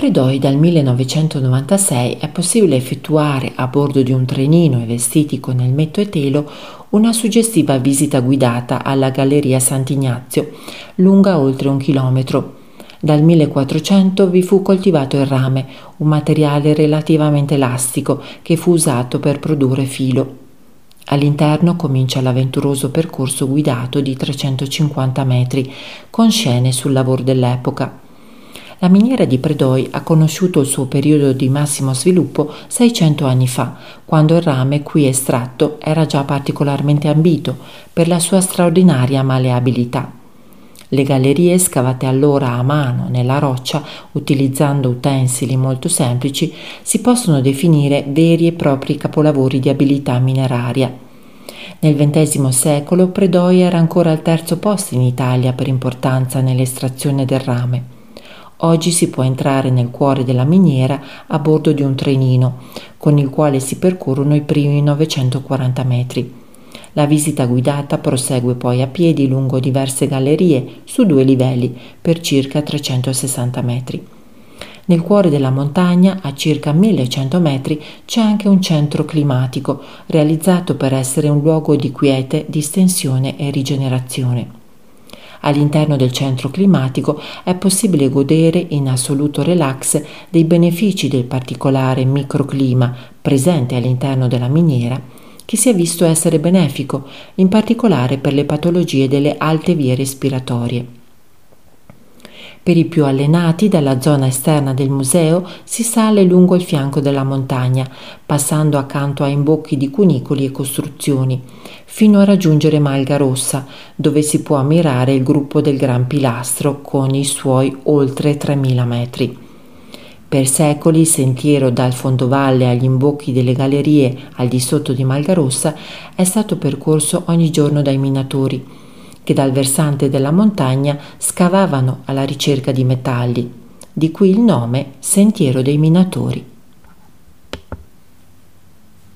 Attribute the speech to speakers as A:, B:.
A: Predoi dal 1996 è possibile effettuare a bordo di un trenino e vestiti con elmetto e telo una suggestiva visita guidata alla Galleria Sant'Ignazio, lunga oltre un chilometro. Dal 1400 vi fu coltivato il rame, un materiale relativamente elastico che fu usato per produrre filo. All'interno comincia l'avventuroso percorso guidato di 350 metri, con scene sul lavoro dell'epoca. La miniera di Predoi ha conosciuto il suo periodo di massimo sviluppo 600 anni fa, quando il rame qui estratto era già particolarmente ambito per la sua straordinaria maleabilità. Le gallerie scavate allora a mano nella roccia, utilizzando utensili molto semplici, si possono definire veri e propri capolavori di abilità mineraria. Nel XX secolo Predoi era ancora al terzo posto in Italia per importanza nell'estrazione del rame. Oggi si può entrare nel cuore della miniera a bordo di un trenino, con il quale si percorrono i primi 940 metri. La visita guidata prosegue poi a piedi lungo diverse gallerie su due livelli per circa 360 metri. Nel cuore della montagna, a circa 1100 metri, c'è anche un centro climatico, realizzato per essere un luogo di quiete, distensione e rigenerazione. All'interno del centro climatico è possibile godere in assoluto relax dei benefici del particolare microclima presente all'interno della miniera che si è visto essere benefico, in particolare per le patologie delle alte vie respiratorie. Per i più allenati, dalla zona esterna del museo si sale lungo il fianco della montagna, passando accanto a imbocchi di cunicoli e costruzioni, fino a raggiungere Malga Rossa, dove si può ammirare il gruppo del Gran Pilastro con i suoi oltre 3000 metri. Per secoli il sentiero dal fondovalle agli imbocchi delle gallerie al di sotto di Malgarossa è stato percorso ogni giorno dai minatori, che dal versante della montagna scavavano alla ricerca di metalli, di qui il nome Sentiero dei Minatori.